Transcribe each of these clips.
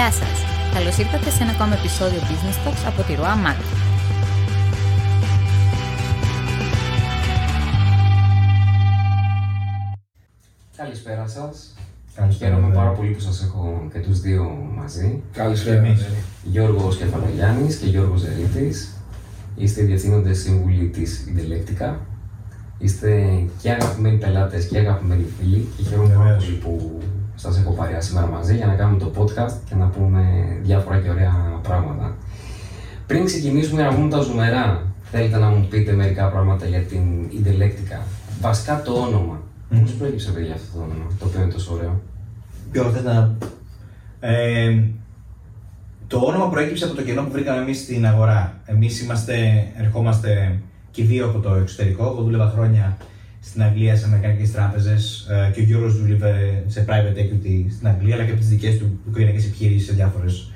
Γεια σας! Καλώς ήρθατε σε ένα ακόμα επεισόδιο Business Talks από τη Ροά Marketing. Καλησπέρα σας. Καλησπέρα, Χαίρομαι ναι. πάρα πολύ που σας έχω και τους δύο μαζί. Καλησπέρα. εμείς. Γιώργος Κεφαλογιάννης και Γιώργος Ζερίτης. Είστε οι διευθύνοντες σύμβουλοι της Intellectica. Είστε και αγαπημένοι πελάτες και αγαπημένοι φίλοι και χαίρομαι πάρα Βεβαίως. πολύ που σας έχω παρέα σήμερα μαζί για να κάνουμε το podcast και να πούμε διάφορα και ωραία πράγματα. Πριν ξεκινήσουμε να βγουν τα ζουμερά, θέλετε να μου πείτε μερικά πράγματα για την Intellectica. Βασικά το όνομα. Μμμ. Πώς προέκυψε παιδιά αυτό το όνομα, το οποίο είναι τόσο ωραίο; Ποιο θες να... Ε, το όνομα προέκυψε από το κενό που βρήκαμε εμείς στην αγορά. Εμείς είμαστε, ερχόμαστε και οι δύο από το εξωτερικό. Εγώ δούλευα χρόνια στην Αγγλία σε αμερικανικές τράπεζες ε, και ο Γιώργος δούλευε σε private equity στην Αγγλία αλλά και από τις δικές του οικογενειακές επιχειρήσεις σε διάφορες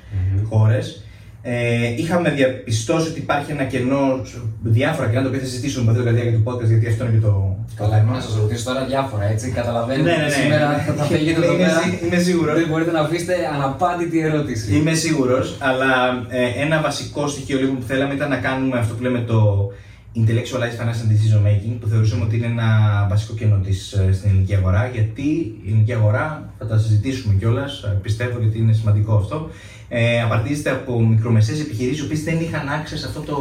χώρες. Ε, είχαμε διαπιστώσει ότι υπάρχει ένα κενό, διάφορα κενά, το οποίο θα συζητήσουμε με την καρδιά για το podcast, γιατί αυτό είναι και το Καλά, να σας ρωτήσω τώρα διάφορα έτσι. Καταλαβαίνετε Ναι, ναι, ότι ναι. σήμερα θα τα φύγετε εδώ Είμαι πέρα. σί- είμαι σίγουρος. Δεν μπορείτε να αφήσετε αναπάντητη ερώτηση. Είμαι σίγουρος, αλλά ε, ένα βασικό στοιχείο λίγο που θέλαμε ήταν να κάνουμε αυτό που λέμε το Intellectualized Financial Decision Making, που θεωρούσαμε ότι είναι ένα βασικό κενό της, ε, στην ελληνική αγορά. Γιατί η ελληνική αγορά, θα τα συζητήσουμε κιόλας, πιστεύω γιατί είναι σημαντικό αυτό, ε, απαρτίζεται από μικρομεσαίες επιχειρήσεις, οι οποίες δεν είχαν access σε αυτό το,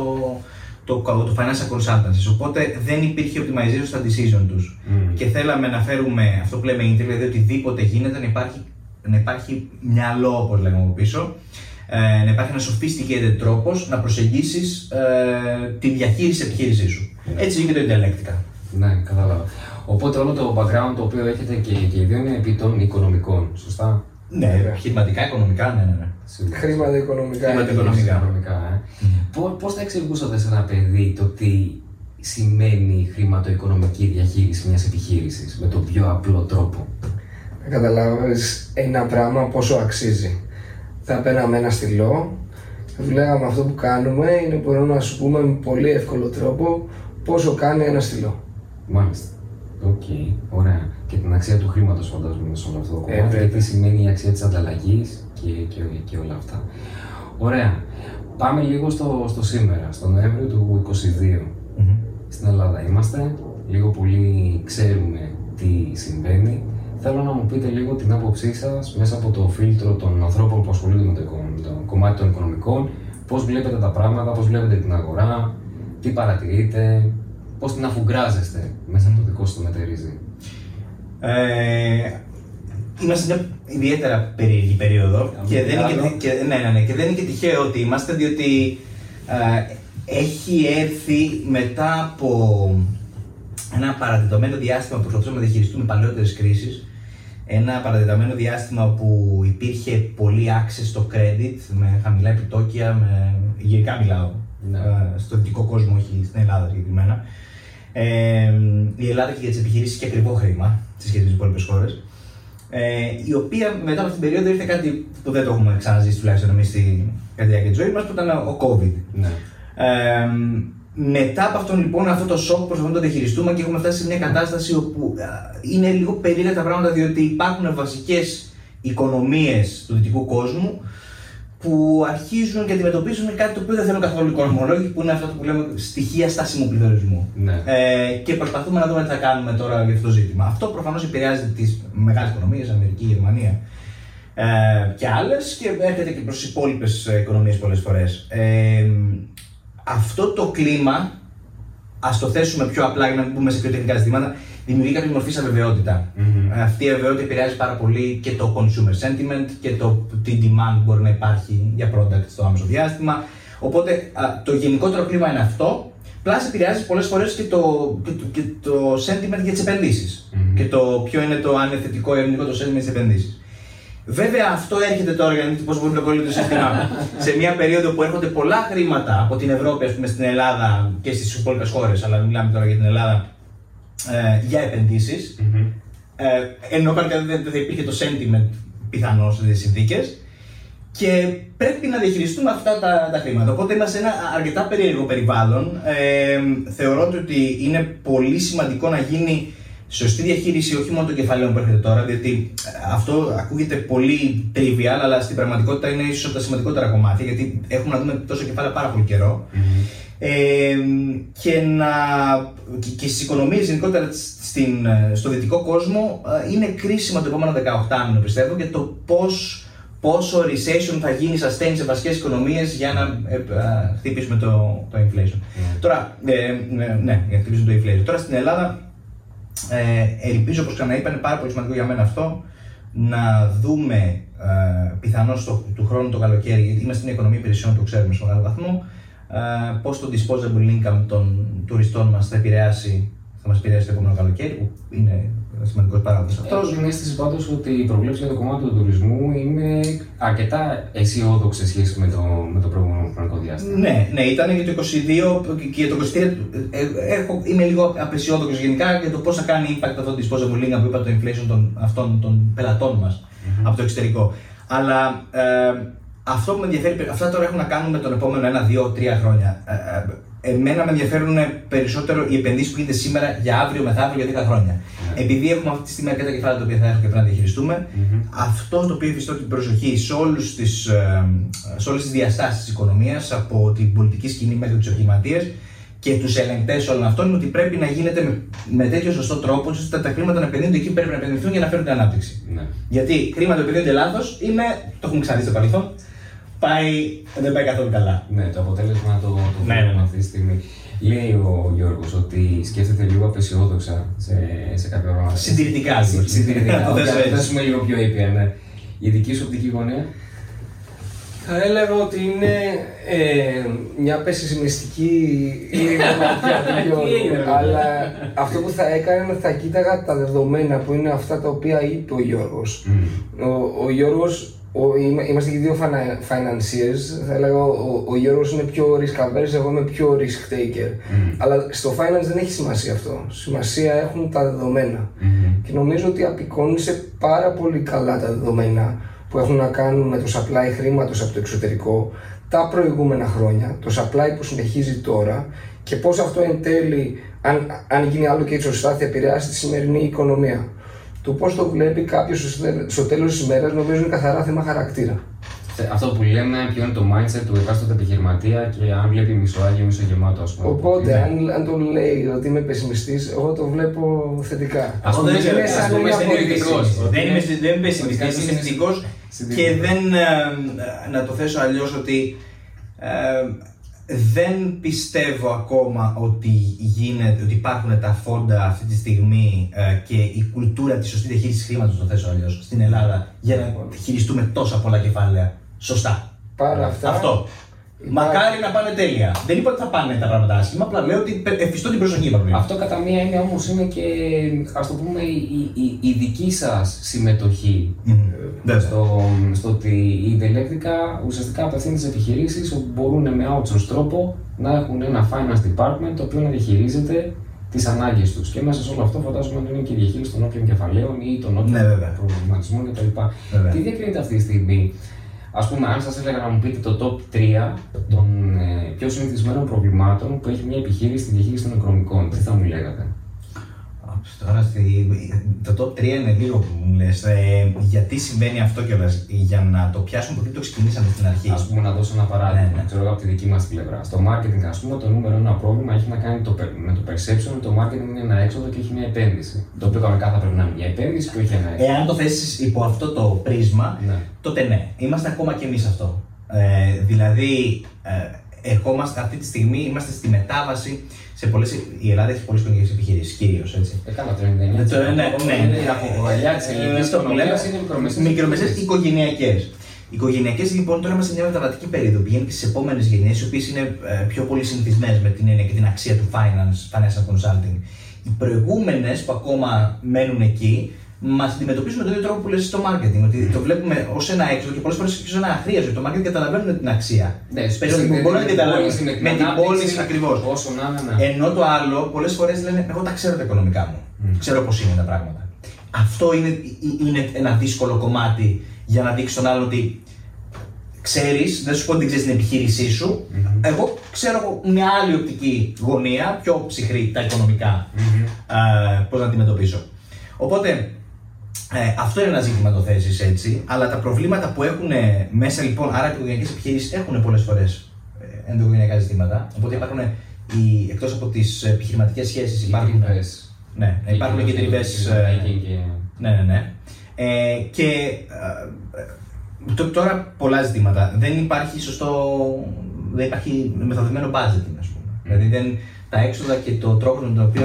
το, το financial consultancy. Οπότε δεν υπήρχε optimization στα decision τους. Μμμ. Και θέλαμε να φέρουμε αυτό που λέμε interview, δηλαδή οτιδήποτε γίνεται να υπάρχει, να υπάρχει μυαλό, όπως λέμε από πίσω, ε, να υπάρχει ένας sophisticated τρόπος να προσεγγίσεις ε, τη διαχείριση της επιχείρησής σου. Ναι. Έτσι είναι και το Intellectica. Ναι, κατάλαβα. Οπότε όλο το background το οποίο έχετε και, και οι δύο είναι επί των οικονομικών, σωστά; Ναι, επιχειρηματικά, οικονομικά, ναι, ναι. ναι. Σίγουρα. Χρήματα οικονομικά. Χρήματα είναι. οικονομικά. Οικονομικά, ε. Πώ πώς θα εξηγούσατε σε ένα παιδί το τι σημαίνει χρηματοοικονομική διαχείριση μιας επιχείρησης με τον πιο απλό τρόπο; Να καταλάβεις ένα πράγμα πόσο αξίζει. Θα παίρναμε ένα στυλό, θα δουλεύαμε αυτό που κάνουμε, είναι μπορούμε να σου πούμε με πολύ εύκολο τρόπο πόσο κάνει ένα στυλό. Μάλιστα. Οκ, ωραία. Και την αξία του χρήματος φαντάζομαι σε όλο αυτό το Ε, κομμάτι. και βέβαια. τι σημαίνει η αξία της ανταλλαγής και, και, και όλα αυτά. Ωραία. Πάμε λίγο στο, στο σήμερα, στον Νοέμβριο του 2022. Μμμ. Στην Ελλάδα είμαστε, λίγο πολύ ξέρουμε τι συμβαίνει. Θέλω να μου πείτε λίγο την άποψή σας μέσα από το φίλτρο των ανθρώπων που ασχολούνται με το, οικο- το κομμάτι των οικονομικών. Πώς βλέπετε τα πράγματα, πώς βλέπετε την αγορά, τι παρατηρείτε, πώς την αφουγκράζεστε μέσα από το δικό σας το μετερίζει. Ε, είμαστε σε μια ιδιαίτερα περίεργη περίοδο και δεν, είναι άλλο. και, και, ναι, ναι, ναι, και δεν είναι και τυχαίο ότι είμαστε διότι ε, έχει έρθει μετά από ένα παρατεταμένο διάστημα που προσπαθούσαμε να διαχειριστούμε παλαιότερες κρίσεις ένα παρατεταμένο διάστημα που υπήρχε πολύ access στο credit με χαμηλά επιτόκια, με γενικά μιλάω Ναι. ε, στο δυτικό κόσμο, όχι στην Ελλάδα συγκεκριμένα. Ε, η Ελλάδα και για τις επιχειρήσεις και ακριβό χρήμα σε σχέση με τις υπόλοιπες χώρες. Ε, η οποία μετά από αυτήν την περίοδο ήρθε κάτι που δεν το έχουμε ξαναζήσει τουλάχιστον εμείς στη κατά τη διάρκεια της ζωής μας, που ήταν ο COVID. Ναι. Ε, μετά από αυτόν λοιπόν αυτό το σοκ προσπαθούμε να το διαχειριστούμε και έχουμε φτάσει σε μια κατάσταση όπου α, είναι λίγο περίεργα τα πράγματα διότι υπάρχουν βασικές οικονομίες του δυτικού κόσμου που αρχίζουν και αντιμετωπίζουν κάτι το οποίο δεν θέλουν καθόλου οι οικονομολόγοι που είναι αυτό που λέμε στοιχεία στάσιμου πληθωρισμού. Ναι. Ε, και προσπαθούμε να δούμε τι θα κάνουμε τώρα για αυτό το ζήτημα. Αυτό προφανώς επηρεάζει τις μεγάλες οικονομίες, Αμερική, Γερμανία ε, και άλλες και έρχεται και προς τις υπόλοιπες οικονομίες πολλές φορές. Ε, αυτό το κλίμα, ας το θέσουμε πιο απλά για να μην μπούμε σε πιο τεχνικά ζητήματα, δημιουργεί κάποια μορφή αβεβαιότητας. Μμμ. Ε, Αυτή η αβεβαιότητα επηρεάζει πάρα πολύ και το consumer sentiment και το τι demand μπορεί να υπάρχει για product στο άμεσο διάστημα. Οπότε α, το γενικότερο κλίμα είναι αυτό. Plus επηρεάζει πολλές φορές και το, και, το, και το sentiment για τις επενδύσεις. Μμμ. Και το ποιο είναι το αν είναι θετικό ή αρνητικό το sentiment στι επενδύσεις. Βέβαια, αυτό έρχεται τώρα για να δείτε πώς μπορεί να κολλήσει το σύστημα. σε μια περίοδο που έρχονται πολλά χρήματα από την Ευρώπη, ας πούμε, στην Ελλάδα και στις υπόλοιπες χώρες, αλλά μιλάμε τώρα για την Ελλάδα, ε, για επενδύσεις. Μμμ. Ε, ενώ κανονικά δεν δεν θα υπήρχε το sentiment πιθανό σε τέτοιε συνθήκες. Και πρέπει να διαχειριστούμε αυτά τα, τα χρήματα. Οπότε είμαστε σε ένα αρκετά περίεργο περιβάλλον. Ε, θεωρώ ότι είναι πολύ σημαντικό να γίνει σωστή διαχείριση όχι μόνο των κεφαλαίων που έρχεται τώρα, διότι ε, αυτό ακούγεται πολύ trivial, αλλά στην πραγματικότητα είναι ίσως από τα σημαντικότερα κομμάτια, γιατί έχουμε να δούμε τόσο κεφάλαια πάρα πολύ καιρό. Ε, και, να, και, και στις οικονομίες γενικότερα στην, ε, στο δυτικό κόσμο ε, είναι κρίσιμο το επόμενο 18 μήνο πιστεύω και το πώς πόσο recession θα γίνει sustain σε βασικές οικονομίες για να ε, ε, χτυπήσουμε το, το inflation. Mm. Τώρα, ε, ναι, ναι, για να χτυπήσουμε το inflation. Τώρα στην Ελλάδα, ε, ελπίζω, όπως ξαναείπα, είναι πάρα πολύ σημαντικό για μένα αυτό, να δούμε ε, πιθανώς του χρόνου το καλοκαίρι, γιατί είμαστε στην οικονομία υπηρεσιών, το ξέρουμε σε μεγάλο βαθμό, ε, πώς το disposable income των τουριστών μας θα επηρεάσει θα μας επηρεάσει το επόμενο καλοκαίρι, που είναι σημαντικός παράγοντα αυτό. Έχω την αίσθηση πάντως ότι οι προβλέψει για το κομμάτι του τουρισμού είναι αρκετά αισιόδοξε σε σχέση με το, με το προηγούμενο χρονικό διάστημα. Ναι, ναι, ήταν για το 22 και για το 23. Ε, έχω, είμαι λίγο απεσιόδοξος γενικά για το πώς θα κάνει impact αυτό το disposable income που είπα το inflation των, αυτών των πελατών μας mm-hmm. από το εξωτερικό. Αλλά ε, αυτό που με ενδιαφέρει, αυτά τώρα έχουν να κάνουν με τον επόμενο 1, 2, 3 χρόνια. Ε, ε Εμένα με ενδιαφέρουν περισσότερο οι επενδύσεις που γίνεται σήμερα για αύριο, μεθαύριο, για 10 χρόνια. Yeah. Ναι. Επειδή έχουμε αυτή τη στιγμή αρκετά κεφάλαια τα οποία θα έχουμε και πρέπει να διαχειριστούμε, mm-hmm. αυτό το οποίο εφιστώ την προσοχή σε, όλους τις, ε, σε όλες τις διαστάσεις της οικονομίας, από την πολιτική σκηνή μέχρι τους επιχειρηματίες και τους ελεγκτές όλων αυτών, είναι ότι πρέπει να γίνεται με, με τέτοιο σωστό τρόπο, ώστε τα χρήματα να επενδύονται εκεί που πρέπει να επενδυθούν για να φέρουν την ανάπτυξη. Yeah. Ναι. Γιατί χρήματα που επενδύονται λάθος είναι, το έχουμε ξαναδεί στο παρελθόν, πάει, δεν πάει καθόλου καλά. Ναι, το αποτέλεσμα το, το ναι, ναι. αυτή τη στιγμή. Λέει ο Γιώργος ότι σκέφτεται λίγο απεσιόδοξα σε, σε κάποια πράγματα. Συντηρητικά, Συντηρητικά. Θα θέσουμε λίγο πιο ήπια, ναι. Η δική σου οπτική γωνία. Θα έλεγα ότι είναι ε, μια πεσημιστική ήρεμη αλλά αυτό που θα έκανε θα κοίταγα τα δεδομένα που είναι αυτά τα οποία είπε ο Γιώργος. Mm. Ο, ο Γιώργος ο, είμαστε και δύο financiers. Θα έλεγα ο, ο Γιώργος είναι πιο risk averse, εγώ είμαι πιο risk taker. Mm. Αλλά στο finance δεν έχει σημασία αυτό. Σημασία έχουν τα δεδομένα. Mm-hmm. Και νομίζω ότι απεικόνισε πάρα πολύ καλά τα δεδομένα που έχουν να κάνουν με το supply χρήματος από το εξωτερικό τα προηγούμενα χρόνια, το supply που συνεχίζει τώρα και πώς αυτό εν τέλει, αν, αν γίνει άλλο και σωστά, θα επηρεάσει τη σημερινή οικονομία το πώς το βλέπει κάποιος στο τέλος της ημέρας νομίζω είναι καθαρά θέμα χαρακτήρα. Αυτό που λέμε, ποιο είναι το mindset του εκάστοτε επιχειρηματία και αν βλέπει μισοάγιο, μισογεμάτο, ας πούμε. Οπότε, ναι. αν, αν το λέει ότι είμαι πεσημιστής, εγώ το βλέπω θετικά. Α πούμε, δεν είναι σαν να είμαι ειδικό. Δεν είμαι πεσημιστής, είμαι θετικός και δεν. Ε, να το θέσω αλλιώς ότι ε, δεν πιστεύω ακόμα ότι, γίνεται, ότι υπάρχουν τα φόντα αυτή τη στιγμή ε, και η κουλτούρα της σωστή διαχείρισης χρήματος, το θέσω αλλιώς, στην Ελλάδα για να χειριστούμε τόσα πολλά κεφάλαια σωστά. Πάρα αυτά. Αυτό. Μακάρι να πάνε τέλεια. Δεν είπα ότι θα πάνε τα πράγματα άσχημα, απλά λέω ότι εφιστώ την προσοχή μου. Αυτό κατά μία έννοια όμως είναι και ας το πούμε η, η, η δική σας συμμετοχή mm-hmm. στο, στο ότι η Ιντερνετικά ουσιαστικά απευθύνει τι επιχειρήσεις όπου μπορούν με outsource τρόπο να έχουν ένα finance department το οποίο να διαχειρίζεται τις ανάγκες τους. Και μέσα σε όλο αυτό φαντάζομαι ότι είναι και η διαχείριση των όποιων κεφαλαίων ή των όποιων ναι, προβληματισμών κτλ. Τι διακρίνεται αυτή τη στιγμή; Α πούμε, αν σας έλεγα να μου πείτε το top 3 των ε, πιο συνηθισμένων προβλημάτων που έχει μια επιχείρηση στη διαχείριση των οικονομικών, τι θα μου λέγατε; Τώρα το top 3 είναι λίγο που μου λες. Ε, γιατί συμβαίνει αυτό κιόλας, για να το πιάσουμε γιατί το ξεκινήσαμε στην αρχή; Α πούμε, να δώσω ένα παράδειγμα. Ναι, ναι. Ξέρω από τη δική μας πλευρά. Στο marketing, ας πούμε, το νούμερο ένα πρόβλημα έχει να κάνει το, με το perception. Το marketing είναι ένα έξοδο και έχει μια επένδυση. Το οποίο κανονικά θα πρέπει να είναι μια επένδυση και όχι ένα έξοδο. Εάν το θέσεις υπό αυτό το πρίσμα, ναι. τότε ναι. Είμαστε ακόμα κι εμείς αυτό. Ε, δηλαδή, ε, ερχόμαστε αυτή τη στιγμή, είμαστε στη μετάβαση σε πολλές, η Ελλάδα έχει πολλές οικογενειακέ επιχειρήσεις, κυρίως έτσι. Ε, καλά, το 99%. Ναι, ναι, ναι. Από παλιά της ελληνικής είναι μικρομεσαίες οικογενειακέ. Οι οικογενειακές λοιπόν τώρα είμαστε σε μια μεταβατική περίοδο. Πηγαίνει στις επόμενες γενιές, οι οποίες είναι ε, πιο πολύ συνηθισμένες με την έννοια και την αξία του finance, financial consulting. Οι προηγούμενες που ακόμα μένουν εκεί, μας αντιμετωπίζουν με τον ίδιο τρόπο που λες στο marketing. Ότι το βλέπουμε ως ένα έξοδο και πολλές φορές ως ένα αχρίαστο. Το marketing καταλαβαίνουν την αξία. Ναι, Περισσότερο που μπορούν να καταλάβουν. Με την πώληση ακριβώς. Ναι. Ενώ το άλλο, πολλές φορές λένε: Εγώ τα ξέρω τα οικονομικά μου. Ξέρω πώς είναι τα πράγματα. Αυτό είναι, είναι ένα δύσκολο κομμάτι για να δείξεις τον άλλον ότι ξέρεις, δεν σου πω ότι δεν ξέρεις την επιχείρησή σου. Εγώ ξέρω μια άλλη οπτική γωνία, πιο ψυχρή τα οικονομικά, ε, πώς να αντιμετωπίσω. Οπότε, ε, αυτό είναι ένα ζήτημα το θέσεις έτσι, αλλά τα προβλήματα που έχουν μέσα λοιπόν, άρα οι οικογενειακές επιχειρήσεις έχουν πολλές φορές ε, ενδοοικογενειακά ζητήματα. Οπότε υπάρχουν οι, εκτός από τις επιχειρηματικές σχέσεις υπάρχουν... Ναι, υπάρχουν και τριβές... Ναι, ναι, ναι. Ε, και ε, τώρα πολλά ζητήματα. Δεν υπάρχει σωστό, δεν υπάρχει μεθοδευμένο budgeting, ας πούμε. Δηλαδή δεν, τα έξοδα και το τρόπο με τον οποίο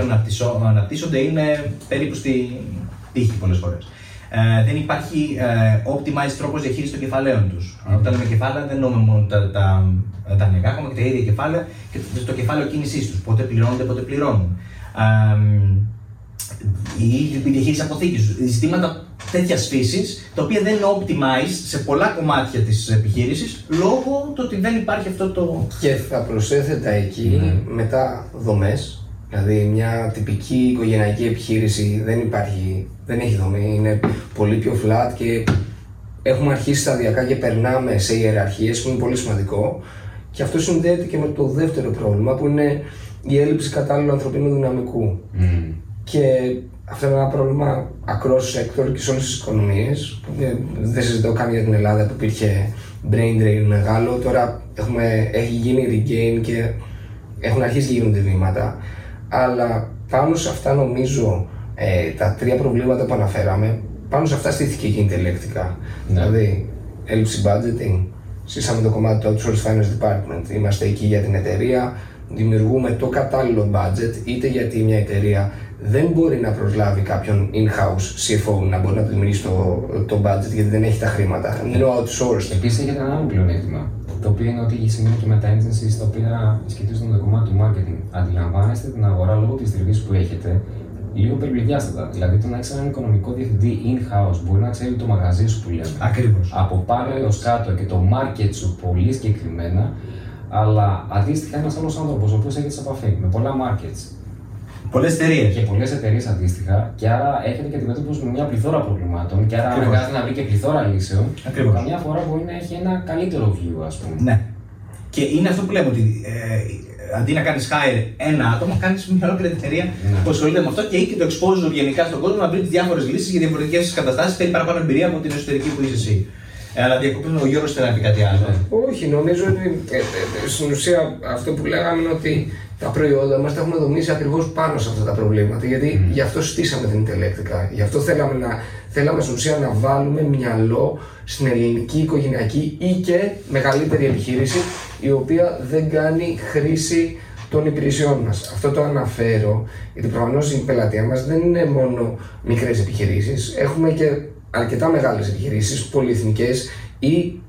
αναπτύσσονται είναι περίπου στη τύχη πολλές φορές. Ε, δεν υπάρχει ε, optimized τρόπος διαχείρισης των κεφαλαίων τους. Mm. Όταν λέμε κεφάλαια, δεν εννοούμε μόνο τα, τα δανειακά, ακόμα και τα ίδια κεφάλαια και το, κεφάλαιο κίνησής τους. Πότε πληρώνονται, πότε πληρώνουν. Ε, η διαχείριση αποθήκης του. Ζητήματα τέτοιας φύσης, τα οποία δεν είναι optimized σε πολλά κομμάτια της επιχείρησης λόγω του ότι δεν υπάρχει αυτό το. Και θα προσέθετα εκεί mm. μετά δομές Δηλαδή μια τυπική οικογενειακή επιχείρηση δεν υπάρχει, δεν έχει δομή, είναι πολύ πιο flat και έχουμε αρχίσει σταδιακά και περνάμε σε ιεραρχίες που είναι πολύ σημαντικό και αυτό συνδέεται και με το δεύτερο πρόβλημα που είναι η έλλειψη κατάλληλου ανθρωπίνου δυναμικού. Mm. Και αυτό είναι ένα πρόβλημα across sector και σε όλες τις οικονομίες. Δεν συζητώ καν για την Ελλάδα που υπήρχε brain drain μεγάλο. Τώρα έχουμε, έχει γίνει regain και έχουν αρχίσει και γίνονται βήματα αλλά πάνω σε αυτά νομίζω ε, τα τρία προβλήματα που αναφέραμε, πάνω σε αυτά στήθηκε και intellect Ναι. Δηλαδή, έλλειψη budgeting, σύσαμε το κομμάτι του Outsourced Finance Department. Είμαστε εκεί για την εταιρεία, δημιουργούμε το κατάλληλο budget, είτε γιατί μια εταιρεία δεν μπορεί να προσλάβει κάποιον in-house CFO να μπορεί να δημιουργήσει το, το budget γιατί δεν έχει τα χρήματα. Είναι outsourced. Επίσης, έχει ένα άλλο πλεονέκτημα το οποίο είναι ότι έχει σημαίνει και με τα agencies τα οποία σχετίζονται με το κομμάτι του marketing. Αντιλαμβάνεστε την αγορά λόγω της τριβής που έχετε λίγο περιπληδιάστατα. Δηλαδή, το να έχεις έναν οικονομικό διευθυντή in-house μπορεί να ξέρει το μαγαζί σου που λέμε. Ακριβώς. Από πάνω έως κάτω και το market σου πολύ συγκεκριμένα. Αλλά αντίστοιχα, ένας άλλος άνθρωπος ο οποίος έχει σε επαφή με πολλά markets Πολλές εταιρείες. Και πολλές εταιρείες αντίστοιχα. Και άρα έχετε και αντιμετώπιση με μια πληθώρα προβλημάτων. Και άρα αναγκάζεται να βρει και πληθώρα λύσεων. Ακριβώς. Καμιά φορά μπορεί να έχει ένα καλύτερο view, ας πούμε. Ναι. Και είναι αυτό που λέμε ότι ε, αντί να κάνεις hire ένα άτομο, κάνεις μια ολόκληρη εταιρεία ναι. που ασχολείται με αυτό και έχει το exposure γενικά στον κόσμο να βρει τι διάφορες λύσεις για διαφορετικές καταστάσεις. Θέλει παραπάνω εμπειρία από την εσωτερική που είσαι εσύ. Ε, αλλά διακόπτουμε ο Γιώργο θέλει να πει κάτι άλλο. Όχι, νομίζω ότι ε, ε, στην ουσία αυτό που λέγαμε είναι ότι τα προϊόντα μας τα έχουμε δομήσει ακριβώς πάνω σε αυτά τα προβλήματα. Γιατί mm. γι' αυτό στήσαμε την Intellectica. Γι' αυτό θέλαμε, να, θέλαμε στην ουσία να βάλουμε μυαλό στην ελληνική οικογενειακή ή και μεγαλύτερη επιχείρηση η οποία δεν κάνει χρήση των υπηρεσιών μας. Αυτό το αναφέρω γιατί προφανώς η πελατεία μας δεν είναι μόνο μικρές επιχειρήσεις. Έχουμε και αρκετά μεγάλες επιχειρήσεις, πολυεθνικές ή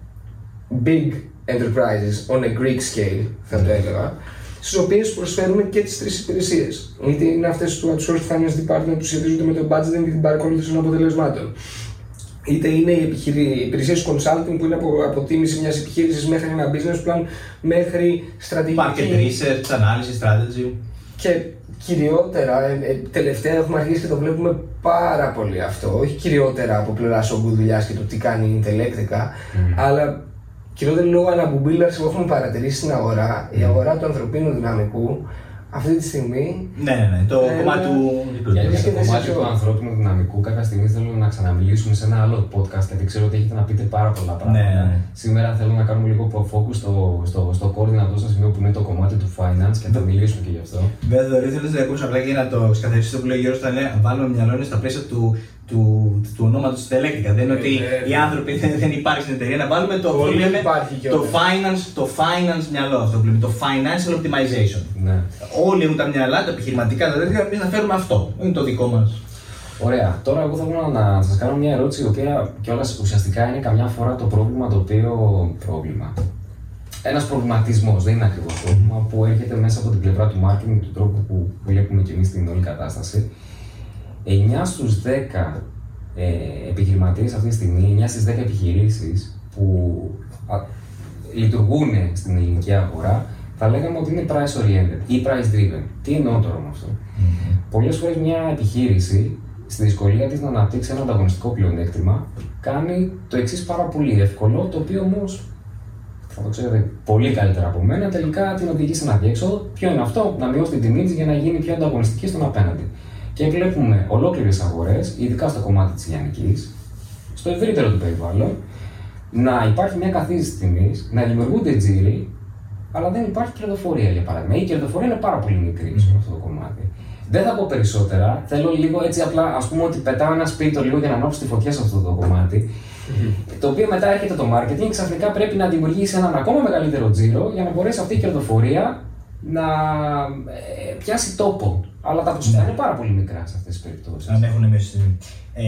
big enterprises on a Greek scale, θα το έλεγα στις οποίες προσφέρουμε και τις τρεις υπηρεσίες. Είτε είναι αυτές του Outsourced Finance Department που σχετίζονται με το budgeting και την παρακολούθηση των αποτελεσμάτων. Είτε είναι οι, οι υπηρεσίες consulting που είναι από αποτίμηση μιας επιχείρησης μέχρι ένα business plan μέχρι στρατηγική. Market research, ανάλυση, strategy. Και κυριότερα, ε, ε, τελευταία έχουμε αρχίσει και το βλέπουμε πάρα πολύ αυτό. Όχι κυριότερα από πλευράς όγκου δουλειάς και το τι κάνει η Intellectica, mm. αλλά Κυριότερο λόγω αναμπουμπίλαρση που έχουμε παρατηρήσει στην αγορά, η αγορά του ανθρωπίνου δυναμικού αυτή τη στιγμή. Ναι, ναι, ναι. το ε, κομμάτι του Γιατί στο κομμάτι του ανθρώπινου δυναμικού, κάποια στιγμή θέλω να ξαναμιλήσουμε σε ένα άλλο podcast γιατί ξέρω ότι έχετε να πείτε πάρα πολλά πράγματα. Ναι, ναι. Σήμερα θέλω να κάνουμε λίγο focus στο, στο, στο core δυνατό σας σημείο που είναι το κομμάτι του finance και θα μιλήσουμε και γι' αυτό. Βέβαια, δεν ήθελα να ακούσω απλά για να το ξεκαθαρίσω το που λέει ο Γιώργος, θα λέει βάλουμε μυαλό στα πλαίσια του του, του ονόματος τη Τελέκτικα. Δεν είναι ότι ε, οι άνθρωποι δεν, δεν υπάρχει στην εταιρεία. Να βάλουμε το, λέμε, το, finance, το finance μυαλό αυτό που λέμε, το financial optimization. Ναι. Όλοι έχουν τα μυαλά, τα επιχειρηματικά, τα τέτοια, εμείς να φέρουμε αυτό. Είναι το δικό μας. Ωραία. Τώρα, εγώ θέλω να σας κάνω μια ερώτηση, η οποία κιόλας ουσιαστικά είναι καμιά φορά το πρόβλημα το οποίο. πρόβλημα. Ένας προβληματισμός, δεν είναι ακριβώς πρόβλημα, που έρχεται μέσα από την πλευρά του marketing, του τρόπου που βλέπουμε κι εμείς την όλη κατάσταση. 9 στους 10 ε, επιχειρηματίες αυτή τη στιγμή, 9 στις 10 επιχειρήσεις που α, λειτουργούν στην ελληνική αγορά, θα λέγαμε ότι είναι price oriented ή price driven. Τι εννοώ τώρα με αυτό; Mm-hmm. Πολλές φορές μια επιχείρηση στη δυσκολία της να αναπτύξει ένα ανταγωνιστικό πλεονέκτημα κάνει το εξής πάρα πολύ εύκολο, το οποίο όμως θα το ξέρετε πολύ καλύτερα από μένα, τελικά την οδηγεί σε ένα διέξοδο. Ποιο είναι αυτό, να μειώσει την τιμή της για να γίνει πιο ανταγωνιστική στον απέναντι. Και βλέπουμε ολόκληρες αγορές, ειδικά στο κομμάτι της λιανικής, στο ευρύτερο του περιβάλλον, να υπάρχει μια καθίζηση τιμής, να δημιουργούνται τζίροι, αλλά δεν υπάρχει κερδοφορία για παράδειγμα. Η κερδοφορία είναι πάρα πολύ μικρή σε αυτό το κομμάτι. Δεν θα πω περισσότερα. Θέλω λίγο έτσι απλά, ας πούμε, ότι πετάω ένα σπίτι λίγο για να ανάψω τη φωτιά σε αυτό το κομμάτι. Το οποίο μετά έρχεται το marketing και ξαφνικά πρέπει να δημιουργήσει έναν ακόμα μεγαλύτερο τζίρο για να μπορέσει αυτή η κερδοφορία να ε, πιάσει τόπο. Αλλά τα ποσοστά Ναι. είναι πάρα πολύ μικρά σε αυτές τις περιπτώσεις. Αν έχουν μειώσει. Ε,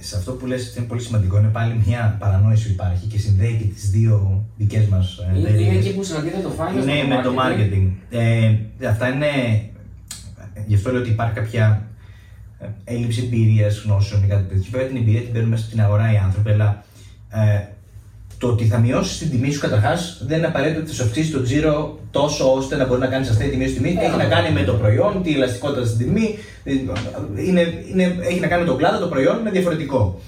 σε αυτό που λες είναι πολύ σημαντικό, είναι πάλι μια παρανόηση που υπάρχει και συνδέει και τις δύο δικές μας ε, Είναι, εταιρείες. είναι εκεί που συναντείται το finance Ναι, με με το marketing. Ε, αυτά είναι. Γι' αυτό λέω ότι υπάρχει κάποια ε, έλλειψη εμπειρίας γνώσεων ή κάτι τέτοιο. Βέβαια την εμπειρία την παίρνουν μέσα στην αγορά οι άνθρωποι, αλλά ε, το ότι θα μειώσεις την τιμή σου καταρχάς δεν είναι απαραίτητο ότι θα σου αυξήσει το τζίρο τόσο ώστε να μπορεί να κάνεις αυτή τη τιμή στη τιμή. Έχει να κάνει με το προϊόν, τη ελαστικότητα στην τιμή. ε, Είναι, είναι, έχει να κάνει με τον κλάδο, το προϊόν είναι διαφορετικό.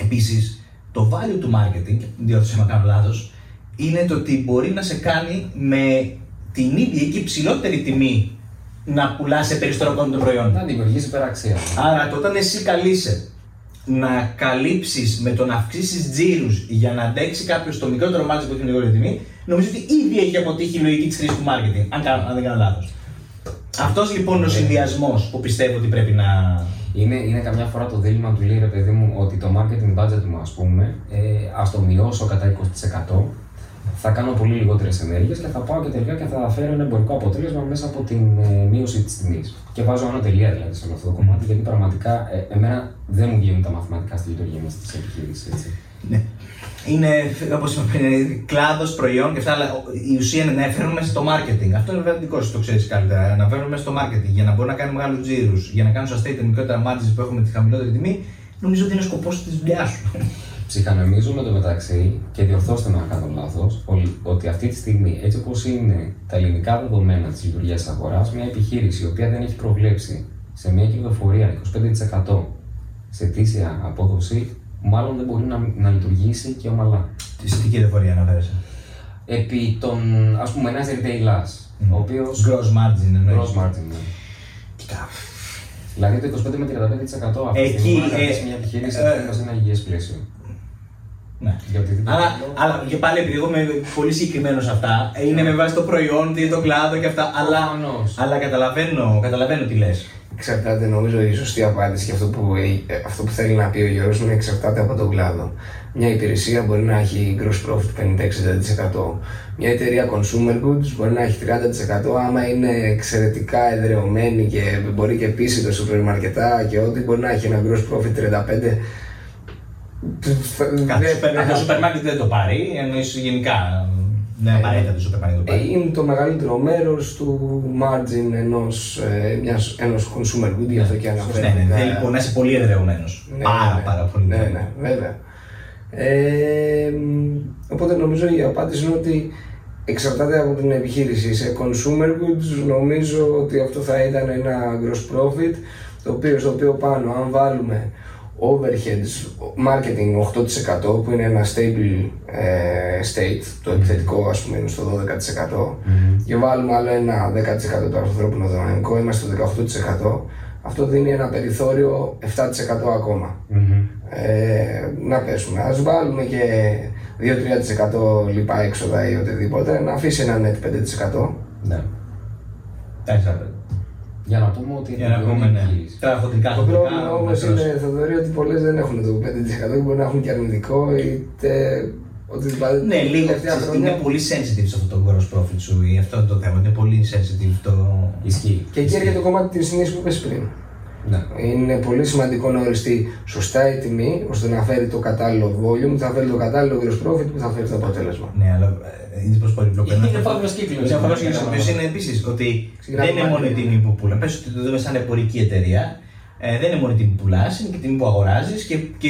Επίσης, το value του marketing, διόρθωσε με κάνω λάθος, είναι το ότι μπορεί να σε κάνει με την ίδια και υψηλότερη τιμή να πουλάς σε περισσότερο κόσμο το προϊόν. Να δημιουργήσει υπεραξία. Άρα, το όταν εσύ καλείσαι να καλύψεις με το να αυξήσεις τζίρους για να αντέξει κάποιος το μικρότερο μάτι που έχει μικρότερη τιμή, νομίζω ότι ήδη έχει αποτύχει η λογική της χρήσης του marketing. Αν, κάνω- αν δεν κάνω λάθος. Αυτός λοιπόν είναι ο συνδυασμός που πιστεύω ότι πρέπει να. Είναι, είναι καμιά φορά το δίλημα του λέει ρε παιδί μου ότι το marketing budget μου ας πούμε ε, ας το μειώσω κατά 20% θα κάνω πολύ λιγότερες ενέργειες και θα πάω και τελικά και θα φέρω ένα εμπορικό αποτέλεσμα μέσα από την ε, μείωση της τιμής. Και βάζω ένα τελεία δηλαδή σε όλο αυτό το κομμάτι, γιατί πραγματικά ε, εμένα δεν μου βγαίνουν τα μαθηματικά στη λειτουργία μα τη επιχείρησης. Ναι. Είναι, όπως είπα πριν, κλάδος, προϊόν και αυτά, αλλά η ουσία είναι να φέρνουμε στο marketing. Αυτό είναι βέβαια δικό σου, το ξέρεις καλύτερα. Να φέρνουμε στο marketing για να μπορούμε να κάνουμε μεγάλους τζίρους, για να κάνουν σωστά τα μικρότερα margins που έχουμε τη χαμηλότερη τιμή. Νομίζω ότι είναι ο σκοπός της δουλειάς σου. Ψυχανομίζω με το μεταξύ και διορθώστε με αν κάνω λάθος, ότι αυτή τη στιγμή, έτσι όπως είναι τα ελληνικά δεδομένα της λειτουργίας αγοράς, μια επιχείρηση η οποία δεν έχει προβλέψει σε μια κερδοφορία 25% σε αιτήσια απόδοση, μάλλον δεν μπορεί να, να λειτουργήσει και ομαλά. Τι τι κερδοφορία αναφέρεσαι. Επί των, ας πούμε, ένας retailer, ο οποίος... Gross margin εννοείς. Gross margin, ναι. Κοίτα. Δηλαδή το 25 με 35% αυτή τη Εκεί, στιγμή να ε, κρατήσει μια επιχείρηση ε, σε ένα υγιές πλαίσιο. Ναι. Για οτιδήποτε Αλλά, άλλο. αλλά και πάλι επειδή εγώ είμαι πολύ συγκεκριμένος σε αυτά, είναι με βάση το προϊόν, τι είναι το κλάδο και αυτά. Αλλά, Προφανώς. αλλά καταλαβαίνω, καταλαβαίνω τι λες. Εξαρτάται, νομίζω, η σωστή απάντηση και αυτό που, ε, αυτό που θέλει να πει ο Γιώργος είναι εξαρτάται από τον κλάδο. Μια υπηρεσία μπορεί να έχει gross profit 50-60%. Μια εταιρεία consumer goods μπορεί να έχει 30% άμα είναι εξαιρετικά εδρεωμένη και μπορεί και πείσει το σούπερ μαρκετά και ό,τι μπορεί να έχει ένα gross profit 35%. Κάτι Δεν- σούπερ- δεν- Το σούπερ μάρκετ δεν το πάρει, εννοείς γενικά. Δεν είναι απαραίτητα το σούπερ μάρκετ το Ε, πάρει. είναι το μεγαλύτερο μέρος του margin ενός, ε, μιας, ενός consumer good, γι' αυτό και Ναι, αναφέρεται. ναι, θέλει λοιπόν να είσαι πολύ εδρεωμένος. Ναι, Πάρα ναι, πάρα πολύ. Ναι, ναι, βέβαια. Ε, μ, οπότε νομίζω η απάντηση είναι ότι εξαρτάται από την επιχείρηση. Σε consumer goods νομίζω ότι αυτό θα ήταν ένα gross profit, το οποίο, στο οποίο πάνω αν βάλουμε overheads, marketing 8% που είναι ένα stable ε, state, το επιθετικό ας πούμε είναι στο 12% και βάλουμε άλλο ένα 10% το ανθρώπινο δυναμικό, είμαστε στο 18%, αυτό δίνει ένα περιθώριο 7% ακόμα. Ε, να πέσουμε. Ας βάλουμε και 2-3% λοιπά έξοδα ή οτιδήποτε, να αφήσει ένα net 5%. Ναι. Εντάξει, ρε. Για να πούμε ότι Για να είναι πούμε, ναι. επιχείρηση. Τώρα χοντρικά, Το χοντρικά, πρόβλημα όμως μέτρος. είναι, Θοδωρή, ότι πολλές δεν έχουν το 5% και μπορεί να έχουν και αρνητικό είτε οτιδήποτε. Ναι, λίγο. τελευταία ξέρεις, χρόνια. Είναι πολύ sensitive σε αυτό το gross profit σου ή αυτό το θέμα. Είναι πολύ sensitive το. Ισχύει. Και εκεί έρχεται το κομμάτι της τιμή που είπε πριν. Ναι. Είναι πολύ σημαντικό να οριστεί σωστά η τιμή ώστε να φέρει το κατάλληλο volume, που θα φέρει το κατάλληλο gross profit που θα φέρει το αποτέλεσμα. Ναι, αλλά ε, είναι προς πολύπλοκο. Είναι Ένα- φαύλος κύκλος. Είναι φαύλος κύκλος, ο Ναι, οποίος ναι. είναι επίσης ότι Ξεκινάμε δεν είναι μόνο η marketing. τιμή που πουλάς. Πες ότι το δούμε σαν εμπορική εταιρεία. Ε, δεν είναι μόνο η τιμή που πουλάς, είναι και η τιμή που αγοράζεις και, και,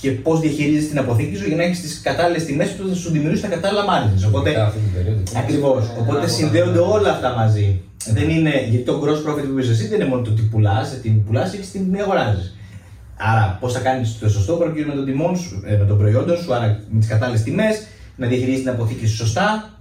και πώς διαχειρίζεσαι την αποθήκη σου για να έχεις τις κατάλληλες τιμές που θα σου δημιουργήσουν τα κατάλληλα margins. Οπότε Ειδικά αυτή την περίοδο. Ακριβώς. Οπότε συνδέονται όλα αυτά μαζί. Δεν είναι, γιατί το gross profit που είπες εσύ δεν είναι μόνο το τι πουλάς, τι πουλάς ή τι τιμή αγοράζεις. Άρα, πώς θα κάνεις το σωστό προκειμένου με, τον τιμών σου, ε, με τον προϊόντο σου, άρα με τις κατάλληλες τιμές, να διαχειρίζεις την αποθήκη σου σωστά,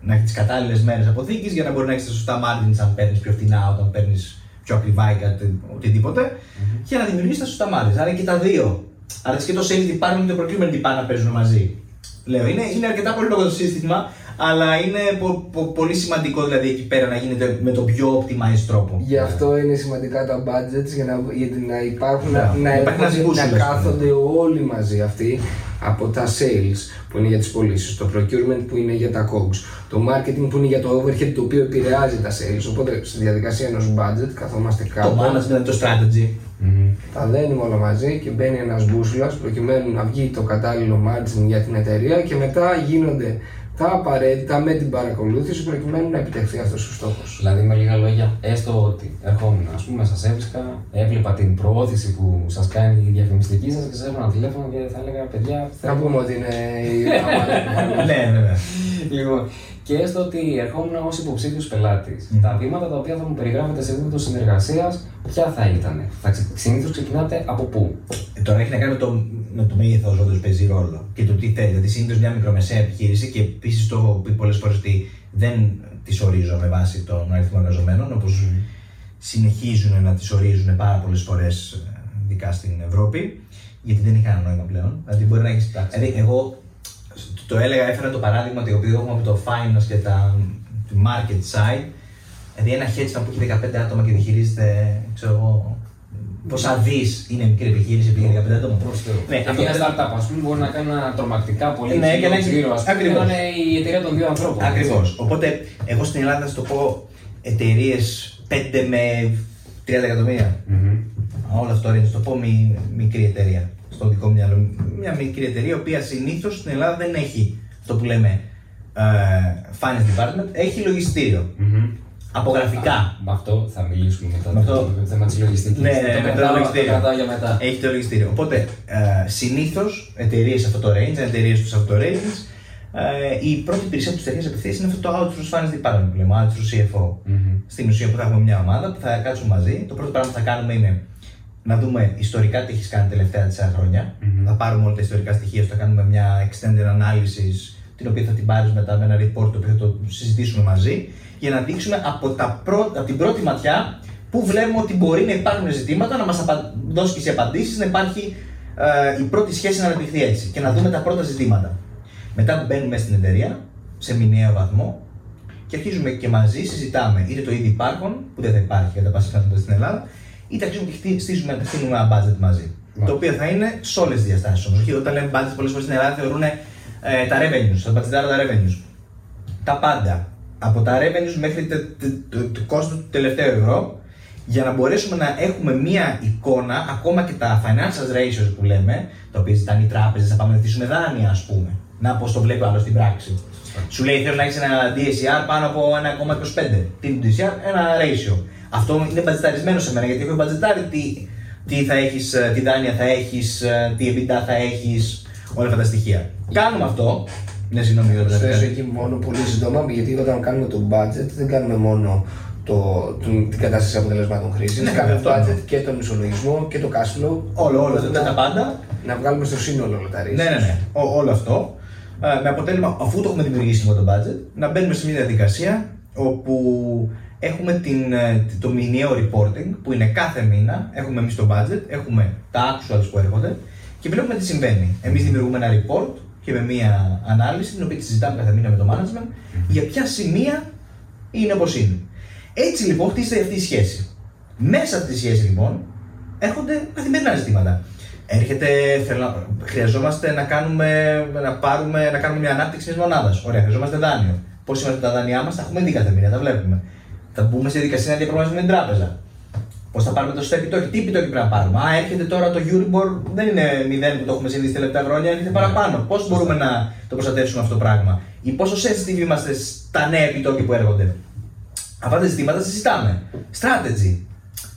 να έχεις τις κατάλληλες μέρες αποθήκης για να μπορεί να έχεις τα σωστά margins αν παίρνεις πιο φθηνά, όταν παίρνεις πιο ακριβά ή κάτι, οτιδήποτε, mm-hmm. για να δημιουργήσεις τα σωστά margins. Άρα και τα δύο. Άρα και το sales department και το procurement department να παίζουν μαζί. Λέω, είναι, είναι αρκετά πολύ λόγο το σύστημα, αλλά είναι πο, πο, πολύ σημαντικό δηλαδή εκεί πέρα να γίνεται με τον πιο optimized τρόπο. Γι' αυτό είναι σημαντικά τα budgets για να, γιατί να υπάρχουν, Ναι. να, να, Υπάρχει ένας έρχονται- boost, να ας πούμε. κάθονται όλοι μαζί αυτοί από τα sales που είναι για τις πωλήσεις, το procurement που είναι για τα cogs, το marketing που είναι για το overhead το οποίο επηρεάζει τα sales. Οπότε στη διαδικασία ενός budget καθόμαστε Το κάτω, management, το strategy. Μμμ. τα δένουμε όλα μαζί και μπαίνει ένας μπούσουλας προκειμένου να βγει το κατάλληλο margin για την εταιρεία και μετά γίνονται τα απαραίτητα με την παρακολούθηση προκειμένου να επιτευχθεί αυτός ο στόχος. Δηλαδή, με λίγα λόγια, έστω ότι ερχόμουν, ας πούμε, σας έβρισκα, έβλεπα την προώθηση που σας κάνει η διαφημιστική σας και σας έπαιρνα τηλέφωνο και θα έλεγα, παιδιά. Να θέλω- πούμε ότι είναι η ναι, βέβαια. Λοιπόν, και έστω ότι ερχόμουν ως υποψήφιος πελάτης. Τα βήματα τα οποία θα μου περιγράφετε σε επίπεδο συνεργασίας, ποια θα ήταν; Θα συνήθως ξεκινάτε από πού; Ε, Τώρα έχει να κάνει με το, με το μέγεθος όντως παίζει ρόλο και το τι θέλει. Δηλαδή, συνήθως μια μικρομεσαία επιχείρηση και επίσης το έχω πει πολλές φορές ότι δεν τις ορίζω με βάση τον αριθμό εργαζομένων, όπως συνεχίζουν να τις ορίζουν πάρα πολλές φορές, ειδικά στην Ευρώπη, γιατί δεν έχει κανένα νόημα πλέον. Δηλαδή, μπορεί να έχει. Δηλαδή, εγώ το, το έλεγα, έφερα το παράδειγμα ότι επειδή έχουμε από το finance και τα το market side, δηλαδή ένα hedge fund που έχει 15 άτομα και διαχειρίζεται, ξέρω εγώ, πόσα δις είναι μικρή επιχείρηση επειδή είναι 15 άτομα. Ναι, και αυτό μια δεν- startup, ας πούμε, μπορεί να κάνει ένα τρομακτικά πολύ Ναι, ψηλό και να έχει- τζίρο, ας πούμε, ακριβώς. και να είναι η εταιρεία των δύο ανθρώπων. έτσι. Ακριβώς. Οπότε, εγώ στην Ελλάδα θα σου το πω εταιρείες 5 με 30 εκατομμύρια. Μμμ. Όλο αυτό είναι, θα το πω μη- μικρή εταιρεία. Στο δικό μου μυαλό. Μια μικρή εταιρεία, η οποία συνήθως στην Ελλάδα δεν έχει αυτό που λέμε ε, finance department, έχει λογιστήριο. Μμμ. Από γραφικά. Με αυτό θα μιλήσουμε μετά. Με αυτό- Το θέμα της λογιστικής. Ναι, ναι, με το κρατάω, λογιστήριο. το κρατάω για μετά. Έχει το λογιστήριο. Οπότε, ε, συνήθως εταιρείες σε αυτό το range, εταιρείες τους σε αυτό το range, ε, η πρώτη υπηρεσία που τους εταιρείε απευθείας είναι αυτό το outsource finance department που λέμε, outsource CFO. Μμμ. Στην ουσία που θα έχουμε μια ομάδα που θα κάτσουμε μαζί. Το πρώτο πράγμα που θα κάνουμε είναι να δούμε ιστορικά τι έχεις κάνει τα τελευταία 4 χρόνια. Μμμ. Θα πάρουμε όλα τα ιστορικά στοιχεία, σου, θα κάνουμε μια extended analysis, την οποία θα την πάρεις μετά με ένα report το οποίο θα το συζητήσουμε μαζί, για να δείξουμε από, τα πρω- από την πρώτη ματιά που βλέπουμε ότι μπορεί να υπάρχουν ζητήματα, να μας δώσεις και εσύ απαντήσεις, να υπάρχει ε, η πρώτη σχέση να αναπτυχθεί έτσι και να δούμε τα πρώτα ζητήματα. Μετά μπαίνουμε μέσα στην εταιρεία, σε μηνιαίο βαθμό, και αρχίζουμε και μαζί συζητάμε είτε το ήδη υπάρχον, που δεν θα υπάρχει κατά πάσα πιθανότητα στην Ελλάδα, είτε αρχίζουμε και χτί- στήσουμε να στείλουμε ένα budget μαζί. Μάλιστα. Το οποίο θα είναι σε όλες τις διαστάσεις όμως. Όταν λέμε budget, πολλές φορές στην Ελλάδα θεωρούν ε, τα revenues, θα budgetάρω τα revenues. Τα πάντα. Από τα revenues μέχρι το, το, το, το κόστο του τελευταίου ευρώ, για να μπορέσουμε να έχουμε μία εικόνα, ακόμα και τα financial ratios που λέμε, τα οποία ζητάνε οι τράπεζες, να πάμε να ζητήσουμε δάνεια, ας πούμε. Να πώς το βλέπει ο άλλο στην πράξη. Σου λέει θέλω να έχεις ένα DSCR πάνω από 1,25. Τι είναι το DSCR, ένα ratio. Αυτό είναι μπατζεταρισμένο σε μένα γιατί έχω μπατζετάρει τι, τι, θα έχεις, ε, τι δάνεια θα έχεις, τι EBITDA θα έχεις, όλα αυτά τα στοιχεία. Κάνουμε αυτό. Ναι, συγγνώμη για το Προσθέσω μπατζετάρι. εκεί μόνο πολύ σύντομα, γιατί όταν κάνουμε το budget δεν κάνουμε μόνο το, το- την κατάσταση αποτελεσμάτων χρήσης. Ναι, κάνουμε αυτό budget εννοώ. και τον ισολογισμό και το cash flow. Όλο, όλο, ώστε τα, να- τα πάντα. Να βγάλουμε στο σύνολο όλα τα ρίσκα. Ναι, ναι, ναι. Ό- όλο αυτό. Ε, με αποτέλεσμα, αφού το έχουμε δημιουργήσει λίγο το budget, να μπαίνουμε σε μια διαδικασία όπου έχουμε την, ε, το μηνιαίο reporting που είναι κάθε μήνα. Έχουμε εμείς το budget, έχουμε τα actuals που έρχονται και βλέπουμε τι συμβαίνει. Εμείς δημιουργούμε ένα report και με μια ανάλυση, την οποία τη συζητάμε κάθε μήνα με το management, για ποια σημεία είναι όπως είναι. Έτσι λοιπόν χτίζεται αυτή η σχέση. Μέσα από τη σχέση λοιπόν έρχονται καθημερινά ζητήματα. Έρχεται, θέλω, χρειαζόμαστε να, κάνουμε, να, πάρουμε, να κάνουμε μια ανάπτυξη μιας μονάδας. Ωραία, χρειαζόμαστε δάνειο. Πώς είμαστε τα δάνειά μας, τα έχουμε δει κάθε μήνα, τα βλέπουμε. Θα μπούμε σε διαδικασία να διαπραγματεύσουμε με την τράπεζα. Πώς θα πάρουμε το σωστό επιτόκιο, τι επιτόκιο πρέπει να πάρουμε. Α, έρχεται τώρα το Euribor, δεν είναι μηδέν που το έχουμε συνηθίσει τα τελευταία χρόνια, έρχεται παραπάνω. Πώς μπορούμε να το προστατεύσουμε αυτό το πράγμα; Ή πόσο sensitive είμαστε στα νέα επιτόκια που έρχονται; Αυτά τα ζητήματα τα συζητάμε. Strategy.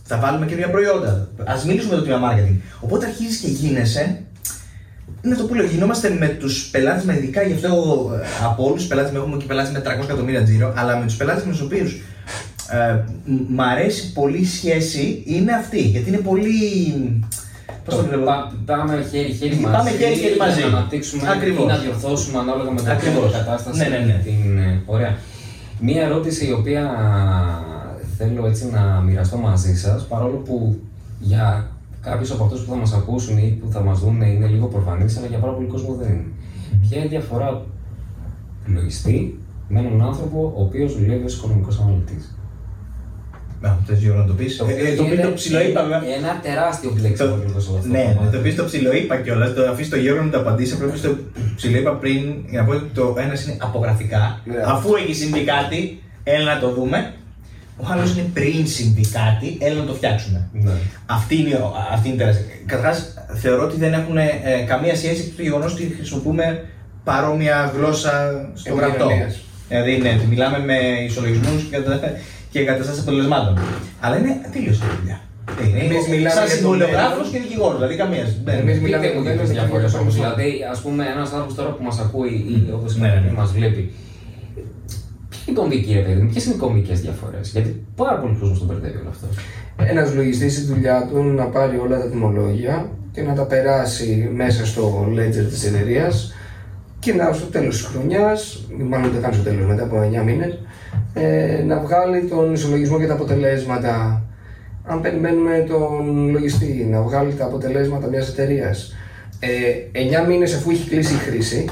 Θα βάλουμε καινούργια προϊόντα. Α μιλήσουμε με το τμήμα marketing. Οπότε αρχίζει και γίνεσαι. Είναι αυτό που λέω. Γινόμαστε με τους πελάτες μα, ειδικά γι' αυτό εγώ, ε, από όλους τους πελάτες μου έχουμε και πελάτες με 300 εκατομμύρια τζίρο, αλλά με τους πελάτες με τους οποίους ε, μ' αρέσει πολύ η σχέση είναι αυτή. Γιατί είναι πολύ Πώς το βλέπω; πα- πάμε χέρι-χέρι μαζί. Πάμε χέρι-χέρι για μαζί. Να αναπτύξουμε Ακριβώς. ή να διορθώσουμε ανάλογα με την Ακριβώς. κατάσταση. Ναι, ναι, ναι. Την, ε, ωραία. Μία ερώτηση η οποία θέλω έτσι να μοιραστώ μαζί σας, παρόλο που για κάποιους από αυτούς που θα μας ακούσουν ή που θα μας δουν είναι λίγο προφανής, αλλά για πάρα πολύ κόσμος δεν είναι. Ποια είναι η διαφορά; Του λογιστή με έναν άνθρωπο ο οποίος δουλεύει ως οικονομικός αναλυτής. Α, θες Γιώργο να το πεις. Ε, ε, Το οποίο το ψιλοείπαμε. Ένα τεράστιο μπλέξιμο Το- λίγο σε αυτό. Ναι, το ναι, κομμάτι. το οποίο το ψιλοείπα κιόλας. Το αφήσεις το Γιώργο να το απαντήσει. Απλά το ψιλοείπα πριν για να πω ότι το ένας είναι απογραφικά. Ναι. Αφού έχει συμβεί κάτι, έλα να το δούμε. Ο άλλος είναι πριν συμβεί κάτι, έλα να το φτιάξουμε. Ναι. Αυτή είναι, ο- αυτή είναι η τεράστια. Καταρχάς, θεωρώ ότι δεν έχουν ε, καμία σχέση με το γεγονός ότι χρησιμοποιούμε παρόμοια γλώσσα στο γραπτό. Επικοινωνίας. Δηλαδή, ναι, ότι μιλάμε με ισολογισμούς και, κατα... και καταστάσει αποτελεσμάτων. Αλλά είναι τελείως η δουλειά. Είναι Εμείς μιλάμε σαν για το συμβολιογράφο μέλλον. και δικηγόρο, δηλαδή καμίας. δεν- Εμείς Πείτε μιλάμε μου για για το τι μέλλον, διαφορές για το όμως. παρελθόν. Δηλαδή, ας πούμε, ένας άνθρωπος τώρα που μας ακούει ή όπως Ναι, είναι ναι, που ναι. μας βλέπει. Ποια είναι η κομβική, ρε παιδί μου, ποιες είναι οι κομβικές διαφορές. Γιατί πάρα πολύ κόσμος τον μπερδεύει όλο αυτό. Ένας λογιστής η δουλειά του είναι να πάρει όλα τα τιμολόγια και να τα περάσει μέσα στο ledger της εταιρείας και να στο τέλος της χρονιάς, μάλλον δεν κάνει στο τέλος, μετά από 9 μήνες, ε, να βγάλει τον ισολογισμό και τα αποτελέσματα. Αν περιμένουμε τον λογιστή να βγάλει τα αποτελέσματα μιας εταιρείας ε, 9 μήνες αφού έχει κλείσει η χρήση,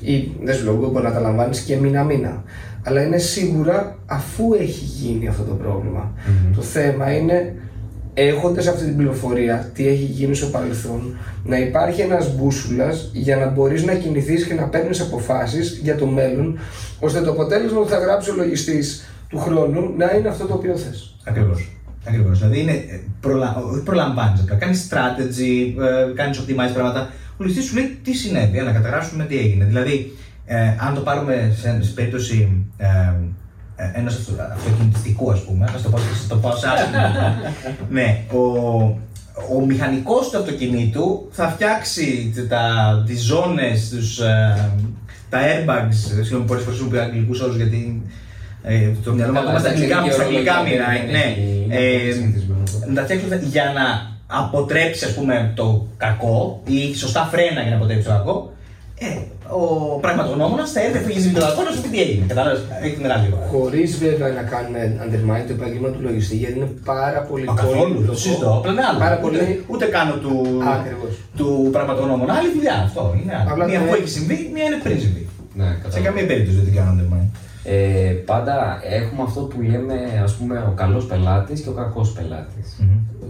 ή δεν σου λέω, μπορεί να τα λαμβάνεις και μήνα-μήνα. Αλλά είναι σίγουρα αφού έχει γίνει αυτό το προβλημα Το θέμα είναι έχοντας αυτή την πληροφορία, τι έχει γίνει στο παρελθόν, να υπάρχει ένας μπούσουλας για να μπορείς να κινηθείς και να παίρνεις αποφάσεις για το μέλλον, ώστε το αποτέλεσμα που θα γράψει ο λογιστής του χρόνου να είναι αυτό το οποίο θες. Ακριβώς. Ακριβώς. Δηλαδή είναι, ε, προλα... όχι προλαμβάνεις απλά. Κάνεις strategy, ε, κάνεις optimize πράγματα. Ο ληστή σου λέει τι συνέβη, να καταγράψουμε τι έγινε. Δηλαδή, ε, αν το πάρουμε σε, σε περίπτωση ε, ε, ενό αυτοκινητιστικού, ας πούμε, να το πω, θα το πάω σε άσχημο. ναι, ο, ο μηχανικός του αυτοκινήτου θα φτιάξει τα, τις ζώνες, τους, ε, τα airbags, συγγνώμη πολλές φορές χρησιμοποιώ αγγλικούς όρους γιατί ε, το μυαλό μου Καλά, ακόμα στα στα αγγλικά, ελληνική στα αγγλικά ορολογία μιλάει. δεν Ναι, έχει- είναι Ε, πολύ συνηθισμένο αυτό. να τα φτιάξει για να αποτρέψεις ας πούμε, το κακό ή σωστά φρένα για να αποτρέψεις το κακό. Ε, ο πραγματογνώμονας θα έρθει, αφού έχει ζήσει το κακό, να σου πει τι έγινε. Κατάλαβες, έχει την μεγάλη ώρα. Χωρίς βέβαια να κάνουμε undermine το επάγγελμα του λογιστή, γιατί είναι πάρα πολύ Α, Καθόλου, το πολύπλοκο. συζητώ. Απλά είναι άλλο. Πάρα Ούτε, πολύ. ούτε κάνω του, Ακριβώς. του πραγματογνώμονα. Άλλη δουλειά αυτό. Είναι άλλο. Απλά μία το- που έχει συμβεί, μία είναι πριν συμβεί. Ναι, Σε κατάλαβα. καμία περίπτωση δεν την κάνω undermine. Ε, πάντα έχουμε αυτό που λέμε ας πούμε ο καλός πελάτης και ο κακός πελάτης.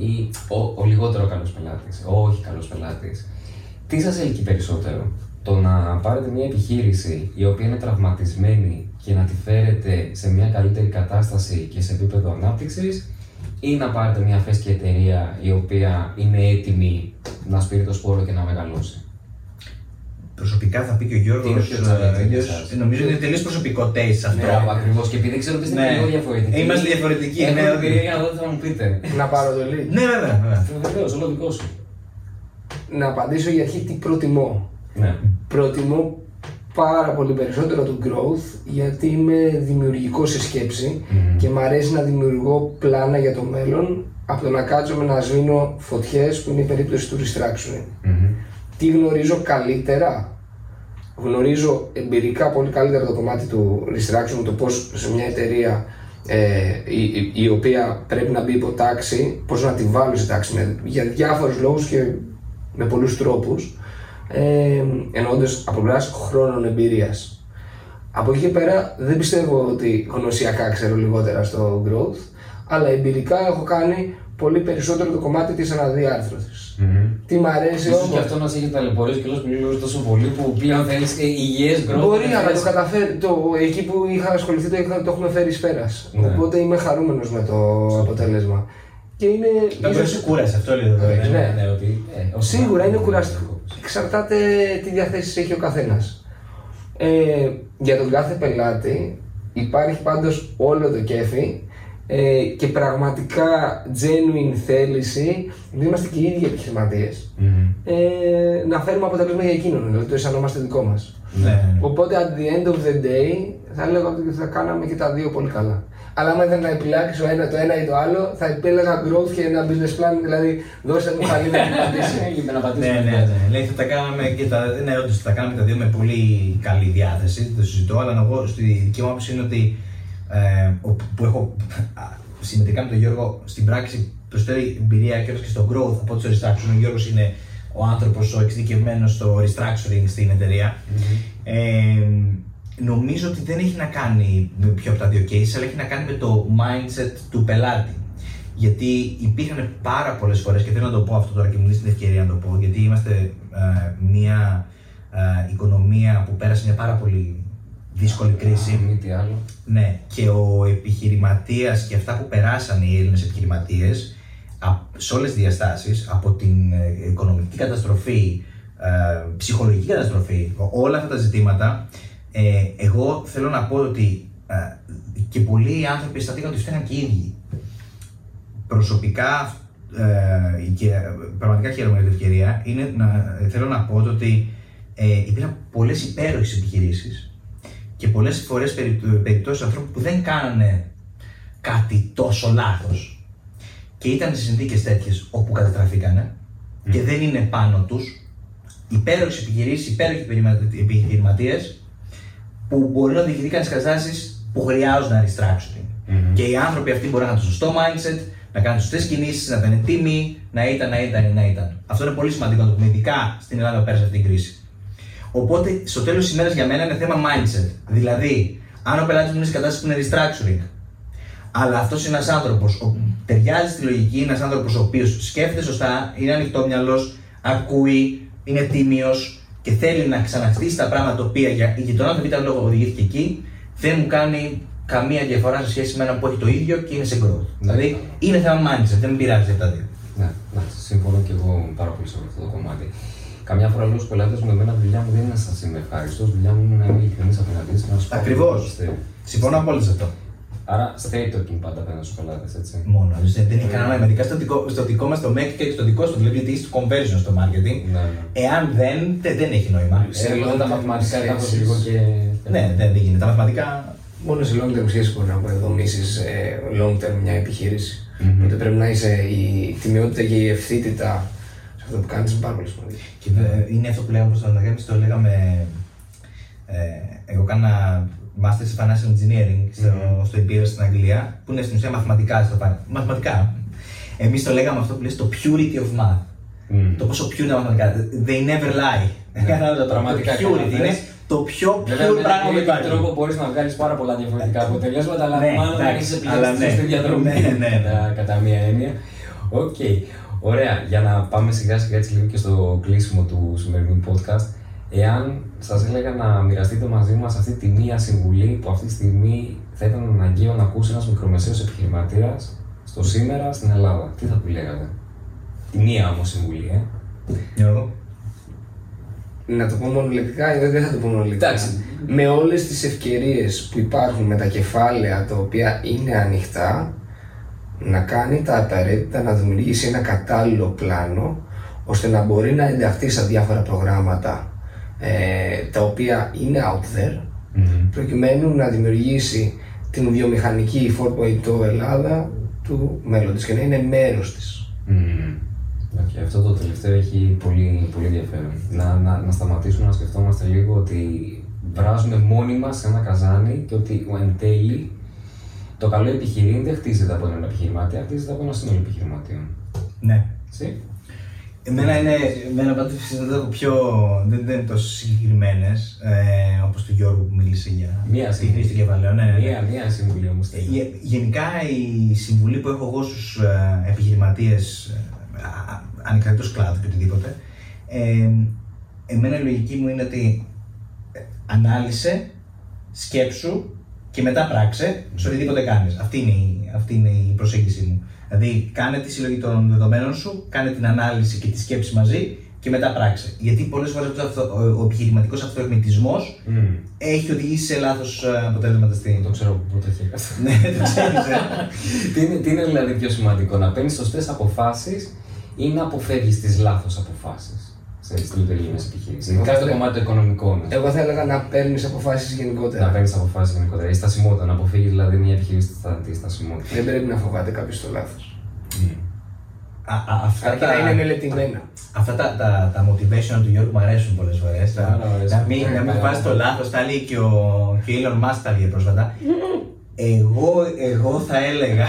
Ή ο, ο λιγότερο καλός πελάτης, ο όχι καλός πελάτης. Τι σας ελκύει περισσότερο, το να πάρετε μια επιχείρηση η οποία είναι τραυματισμένη και να τη φέρετε σε μια καλύτερη κατάσταση και σε επίπεδο ανάπτυξης ή να πάρετε μια φέσκη εταιρεία η οποία είναι έτοιμη να σπείρει το σπόρο και να μεγαλώσει; Προσωπικά θα πει και ο Γιώργος. Τι είναι πιο challenging για εσάς; Νομίζω είναι τελείως προσωπικό taste αυτό. Ναι, ακριβώς. Και επειδή ξέρω ότι είστε Ναι. λίγο διαφορετικοί. Είμαστε διαφορετικοί, Έχω ναι, την ότι- εμπειρία για να δω τι θα μου πείτε. Να πάρω το lead. Ναι, βέβαια. βέβαια. Βεβαίως, όλο δικό σου. Να απαντήσω για αρχή τι προτιμώ. Ναι. Προτιμώ πάρα πολύ περισσότερο το growth γιατί είμαι δημιουργικό σε σκέψη Μμμ. και μου αρέσει να δημιουργώ πλάνα για το μέλλον από το να κάτσω με να σβήνω φωτιές που είναι η περίπτωση του restructuring. Μμμ. Τι γνωρίζω καλύτερα; Γνωρίζω εμπειρικά πολύ καλύτερα το κομμάτι του restructuring, το πώς σε μια εταιρεία ε, η, η- η οποία πρέπει να μπει υπό τάξη, πώς να τη βάλω σε τάξη με, για διάφορους λόγους και με πολλούς τρόπους, ε, εννοώντας από πλευράς χρόνων εμπειρίας. Από εκεί και πέρα δεν πιστεύω ότι γνωσιακά ξέρω λιγότερα στο growth, αλλά εμπειρικά έχω κάνει πολύ περισσότερο το κομμάτι της αναδιάρθρωσης. Μμμ. Τι μ' αρέσει Ίσως όμως. και αυτό να σε έχει ταλαιπωρήσει και όλος μιλούς τόσο πολύ που πλέον θέλεις και υγιές growth. Μπορεί δεν αλλά το θες- καταφέρει. Το, εκεί που είχα ασχοληθεί το, είχα, το έχουμε φέρει εις πέρας. Ναι. Οπότε είμαι χαρούμενος με το αποτέλεσμα. Και είναι. Δεν μπορεί να σε κούρασε αυτό λέει εδώ. Ναι, ε. ναι, ναι, ότι, ε, όσο Σίγουρα να- είναι κουραστικό. Εξαρτάται τι διαθέσεις έχει ο καθένας. Ε, για τον κάθε πελάτη υπάρχει πάντως όλο το κέφι ε, και πραγματικά genuine θέληση, επειδή είμαστε και οι ίδιοι επιχειρηματίες, Μμμ. ε, να φέρουμε αποτέλεσμα για εκείνον, δηλαδή το αισθανόμαστε δικό μας. Ναι. Οπότε at the end of the day θα έλεγα ότι θα κάναμε και τα δύο πολύ καλά. Αλλά άμα ήταν να επιλέξω ένα, το ένα ή το άλλο, θα επέλεγα growth και ένα business plan. Δηλαδή, δώστε μου χαλί να απαντήσει. Έγινε να Ναι, πατήσουμε. ναι, ναι. Λέει, θα τα κάναμε και τα, ναι, όντως, θα τα κάναμε τα δύο με πολύ καλή διάθεση, δεν το συζητώ, αλλά εγώ στη δική μου άποψη είναι ότι ε, ο- που έχω α, συμμετρικά με τον Γιώργο στην πράξη προσφέρει εμπειρία και όλος και στο growth από ό,τι στο restructuring. Ο Γιώργος είναι ο άνθρωπος, ο εξειδικευμένος στο restructuring στην εταιρεία. Ε, νομίζω ότι δεν έχει να κάνει με ποιο από τα δύο cases, αλλά έχει να κάνει με το mindset του πελάτη. Γιατί υπήρχαν πάρα πολλές φορές, και θέλω να το πω αυτό τώρα και μου δίνεις την ευκαιρία να το πω, γιατί είμαστε ε, μια ε, οικονομία που πέρασε μια πάρα πολύ δύσκολη κρίση. Μη τι άλλο. Ναι, και ο επιχειρηματίας και αυτά που περάσαν οι Έλληνες επιχειρηματίες σε όλες τις διαστάσεις, από την ε, οικονομική καταστροφή, ε, ψυχολογική καταστροφή, ό- όλα αυτά τα ζητήματα, ε, εγώ θέλω να πω ότι ε, και πολλοί άνθρωποι αισθανθήκαν ότι φταίναν και οι ίδιοι. Προσωπικά ε, και πραγματικά χαίρομαι για την ευκαιρία, είναι να, θέλω να πω το ότι ε, υπήρχαν πολλές υπέροχες επιχειρήσεις και πολλές φορές περι, περιπτώσεις ανθρώπων που δεν κάνανε κάτι τόσο λάθος. Και ήταν σε συνθήκες τέτοιες όπου καταστραφήκανε και δεν είναι πάνω τους. Υπέροχες επιχειρήσεις, υπέροχοι επιχειρηματι- επιχειρηματίες που μπορεί να διοικηθήκαν στις καταστάσεις που χρειάζονταν restructuring. Μμμ. Και οι άνθρωποι αυτοί μπορεί να έχουν το σωστό mindset, να κάνουν σωστές κινήσεις, να ήταν τίμοι, να ήταν, να ήταν, να ήταν. Αυτό είναι πολύ σημαντικό να το πούμε, ειδικά στην Ελλάδα που πέρασε αυτή την κρίση. Οπότε στο τέλος της ημέρας για μένα είναι θέμα mindset. Δηλαδή, αν ο πελάτης μου είναι σε κατάσταση που είναι restructuring, αλλά αυτός είναι ένας άνθρωπος που ταιριάζει στη λογική, είναι ένας άνθρωπος ο οποίος σκέφτεται σωστά, είναι ανοιχτό μυαλός, ακούει, είναι τίμιος και θέλει να ξαναχτίσει τα πράγματα τα οποία για, για τον άνθρωπο ήταν λόγο οδηγήθηκε εκεί, δεν μου κάνει καμία διαφορά σε σχέση με έναν που έχει το ίδιο και είναι σε growth. Ναι. Δηλαδή είναι θέμα mindset, δεν με πειράζει αυτά τα δύο. Ναι, ναι, συμφωνώ και εγώ πάρα πολύ σε αυτό το κομμάτι. Καμιά φορά λέω στους πελάτες μου: Εμένα η δουλειά μου δεν είναι να σας είμαι ευχάριστος. Η δουλειά μου είναι να είμαι ειλικρινής απέναντί σας και να σου πω Ακριβώς. αυτό που πιστεύω. Συμφωνώ απόλυτα σε αυτό. Άρα, straight talking πάντα απέναντι στους πελάτες, έτσι. Μόνο. Δεν δεν έχει κανένα νόημα. Ειδικά στο δικό, στο δικό μας το make και στο δικό σου δουλεύει, γιατί έχεις conversion στο marketing. Ναι, ναι. Εάν δεν, δεν, δεν έχει νόημα. Σε λίγο τα μαθηματικά κάπως σχέσεις. λίγο και. Ναι, δεν, δεν γίνεται. Τα μαθηματικά. Μόνο σε long term σχέση μπορεί να αποδομήσει long term μια επιχείρηση. Μμμ. Οπότε πρέπει να είσαι η τιμιότητα και η ευθύτητα σε αυτό που κάνεις είναι πάρα πολύ σημαντική. Και βε- είναι αυτό που λέγαμε στον Αναγέννη, το λέγαμε. Ε, εγώ έκανα Master σε Financial Engineering στο, στο Imperial στην Αγγλία, που είναι στην ουσία μαθηματικά. Στο, φα- μαθηματικά. Εμείς το λέγαμε αυτό που λέει το purity of math. Μμ. Το πόσο pure είναι τα μαθηματικά. They never lie. Κατάλαβα το Πραγματικά, Το purity καλά, είναι δες. το πιο Βέβαια, pure με πράγμα που έναν υπάρχει. τρόπο μπορείς να βγάλεις πάρα πολλά διαφορετικά αποτελέσματα, αλλά Ναι, μάλλον εντάξει, αν είσαι αλλά επιλέξει ναι. στη διαδρομή. Ναι, ναι, ναι. κατά- Κατά μία έννοια. Οκ. Ωραία. Για να πάμε σιγά σιγά έτσι λίγο και στο κλείσιμο του σημερινού podcast. Εάν σας έλεγα να μοιραστείτε μαζί μας αυτή τη μία συμβουλή που αυτή τη στιγμή θα ήταν αναγκαίο να ακούσει ένας μικρομεσαίος επιχειρηματίας στο σήμερα στην Ελλάδα, τι θα του λέγατε; Τη μία όμως συμβουλή, ε. Γιώργο. Να το πω μονολεκτικά ή δεν δεν θα το πω μονολεκτικά. Εντάξει. Με όλες τις ευκαιρίες που υπάρχουν με τα κεφάλαια τα οποία είναι ανοιχτά, να κάνει τα απαραίτητα, να δημιουργήσει ένα κατάλληλο πλάνο, ώστε να μπορεί να ενταχθεί στα διάφορα προγράμματα ε, τα οποία είναι out there, Μμμ. προκειμένου να δημιουργήσει την βιομηχανική 4.0 Ελλάδα του μέλλοντος και να είναι μέρος της. Μμμ. Οκ, αυτό το τελευταίο έχει πολύ, πολύ ενδιαφέρον. Να, να, να σταματήσουμε να σκεφτόμαστε λίγο ότι βράζουμε μόνοι μας σε ένα καζάνι και ότι ο εν τέλει το καλό επιχειρήν δεν χτίζεται από έναν επιχειρηματία, χτίζεται από ένα σύνολο επιχειρηματίων. Ναι. Έτσι. Εμένα είναι, εμένα πάντως δεν έχω πιο, δεν, δεν είναι τόσο συγκεκριμένες ε, όπως του Γιώργου που μίλησε για Μία τη συμβουλή. χρήση του κεφαλαίου. Ναι, ναι, ναι. Μία, μία συμβουλή όμως. Ε, γε- Γενικά η συμβουλή που έχω εγώ στους ε, επιχειρηματίες ε, α- ανεξαρτήτως κλάδου και οτιδήποτε ε, εμένα η λογική μου είναι ότι ε, ανάλυσε, σκέψου και μετά πράξε σε οτιδήποτε κάνεις. Αυτή είναι, η, αυτή είναι η προσέγγιση μου. Δηλαδή κάνε τη συλλογή των δεδομένων σου, κάνε την ανάλυση και τη σκέψη μαζί και μετά πράξε. Γιατί πολλές φορές αυτός, ο, ο επιχειρηματικός αυτοεκμητισμός Μμ. έχει οδηγήσει σε λάθος ε, αποτέλεσματα στην... Το ξέρω από πού το έχει αυτό. Ναι, το ξέρεις, ε. τι, είναι, τι είναι δηλαδή πιο σημαντικό, να παίρνεις σωστές αποφάσεις ή να αποφεύγεις τις λάθος αποφάσεις; Ξέρεις, τι λειτουργεί μέσα επιχείρηση. Ειδικά στο κομμάτι των οικονομικών. Εγώ θα έλεγα να παίρνεις αποφάσεις Να γενικότερα. παίρνεις αποφάσεις γενικότερα. Η στασιμότητα, να αποφύγεις δηλαδή μια επιχείρηση στα- της στασιμότητας. Δεν πρέπει να φοβάται κάποιος το λάθος. Α, α, αυτά Αρκεί να είναι μελετημένα. Αυτά τα, τα, τα motivation του Γιώργου μου αρέσουν πολλές φορές. Πάρα αρέσουν. Να μην, να μην Πάρα βάζει το πολύ. λάθος, τα λέει και ο, και ο Elon Musk τα λέει πρόσφατα. εγώ, εγώ θα έλεγα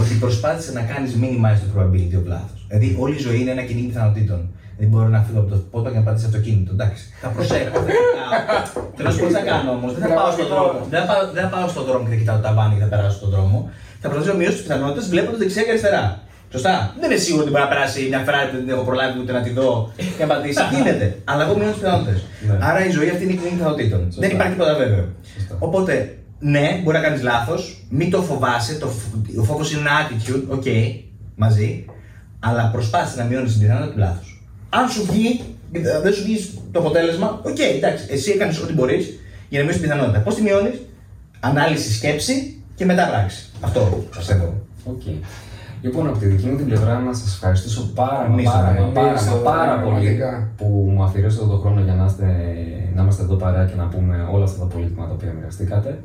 ότι προσπάθησε να κάνεις minimize το probability of λάθος. Δηλαδή, όλη η ζωή είναι ένα κυνήγι πιθανότητων. Δεν μπορώ να φύγω από το πότο και να πατήσω αυτοκίνητο. Εντάξει. Θα προσέχω. θα κοιτάω. Θέλω να σου πω τι θα κάνω όμως; Δεν θα πάω στον δρόμο. Δεν θα πάω, δεν θα πάω στον δρόμο και θα κοιτάω το ταβάνι και θα περάσω στον δρόμο. Θα προσπαθήσω να μειώσω τις πιθανότητες βλέποντας δεξιά και αριστερά. Σωστά. Δεν είμαι σίγουρος ότι μπορεί να περάσει μια Ferrari που δεν την έχω προλάβει ούτε να τη δω και να πατήσει. Γίνεται. Αλλά εγώ μειώνω τις πιθανότητες. Ναι. Άρα η ζωή αυτή είναι η κλινική πιθανοτήτων. Σωστά. Δεν υπάρχει τίποτα βέβαιο. Σωστά. Οπότε, ναι, μπορεί να κάνεις λάθος, μην το φοβάσαι. Το, φ- ο φόβος είναι ένα attitude, OK, μαζί, αλλά προσπάθησε να μειώνεις την πιθανότητα του λάθους. Αν σου βγει, ε, δεν σου βγει το αποτέλεσμα, οκ, εντάξει, εσύ έκανες ό,τι μπορείς για να μειώσεις την πιθανότητα. Πώς τη μειώνεις, ανάλυση, σκέψη και μετά πράξη. Αυτό πιστεύω. Οκ. Λοιπόν, από τη δική μου την πλευρά να σας ευχαριστήσω πάρα, μα Εμείς πάρα, το μα λέμε. πάρα, Εμείς μα το πάρα λέμε, πολύ πραγματικά. που μου αφιερώσατε τον χρόνο για να, είστε, να είμαστε εδώ παρά και να πούμε όλα αυτά τα πολύτιμα τα οποία μοιραστήκατε.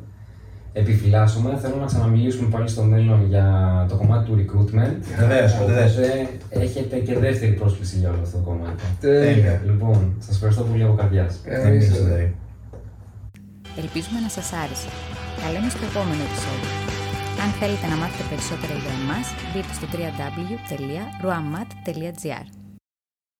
Επιφυλάσσομαι, θέλω να ξαναμιλήσουμε πάλι στο μέλλον για το κομμάτι του recruitment. Βεβαίως, βεβαίως. Οπότε έχετε και δεύτερη πρόσκληση για όλο αυτό το κομμάτι. Τέλεια. Λοιπόν, σας ευχαριστώ πολύ από καρδιάς. Εμείς Εμείς, το λέμε. δηλαδή. Ελπίζουμε να σας άρεσε. Τα λέμε στο επόμενο επεισόδιο. Αν θέλετε να μάθετε περισσότερα για εμάς, μπείτε στο www.ruamat.gr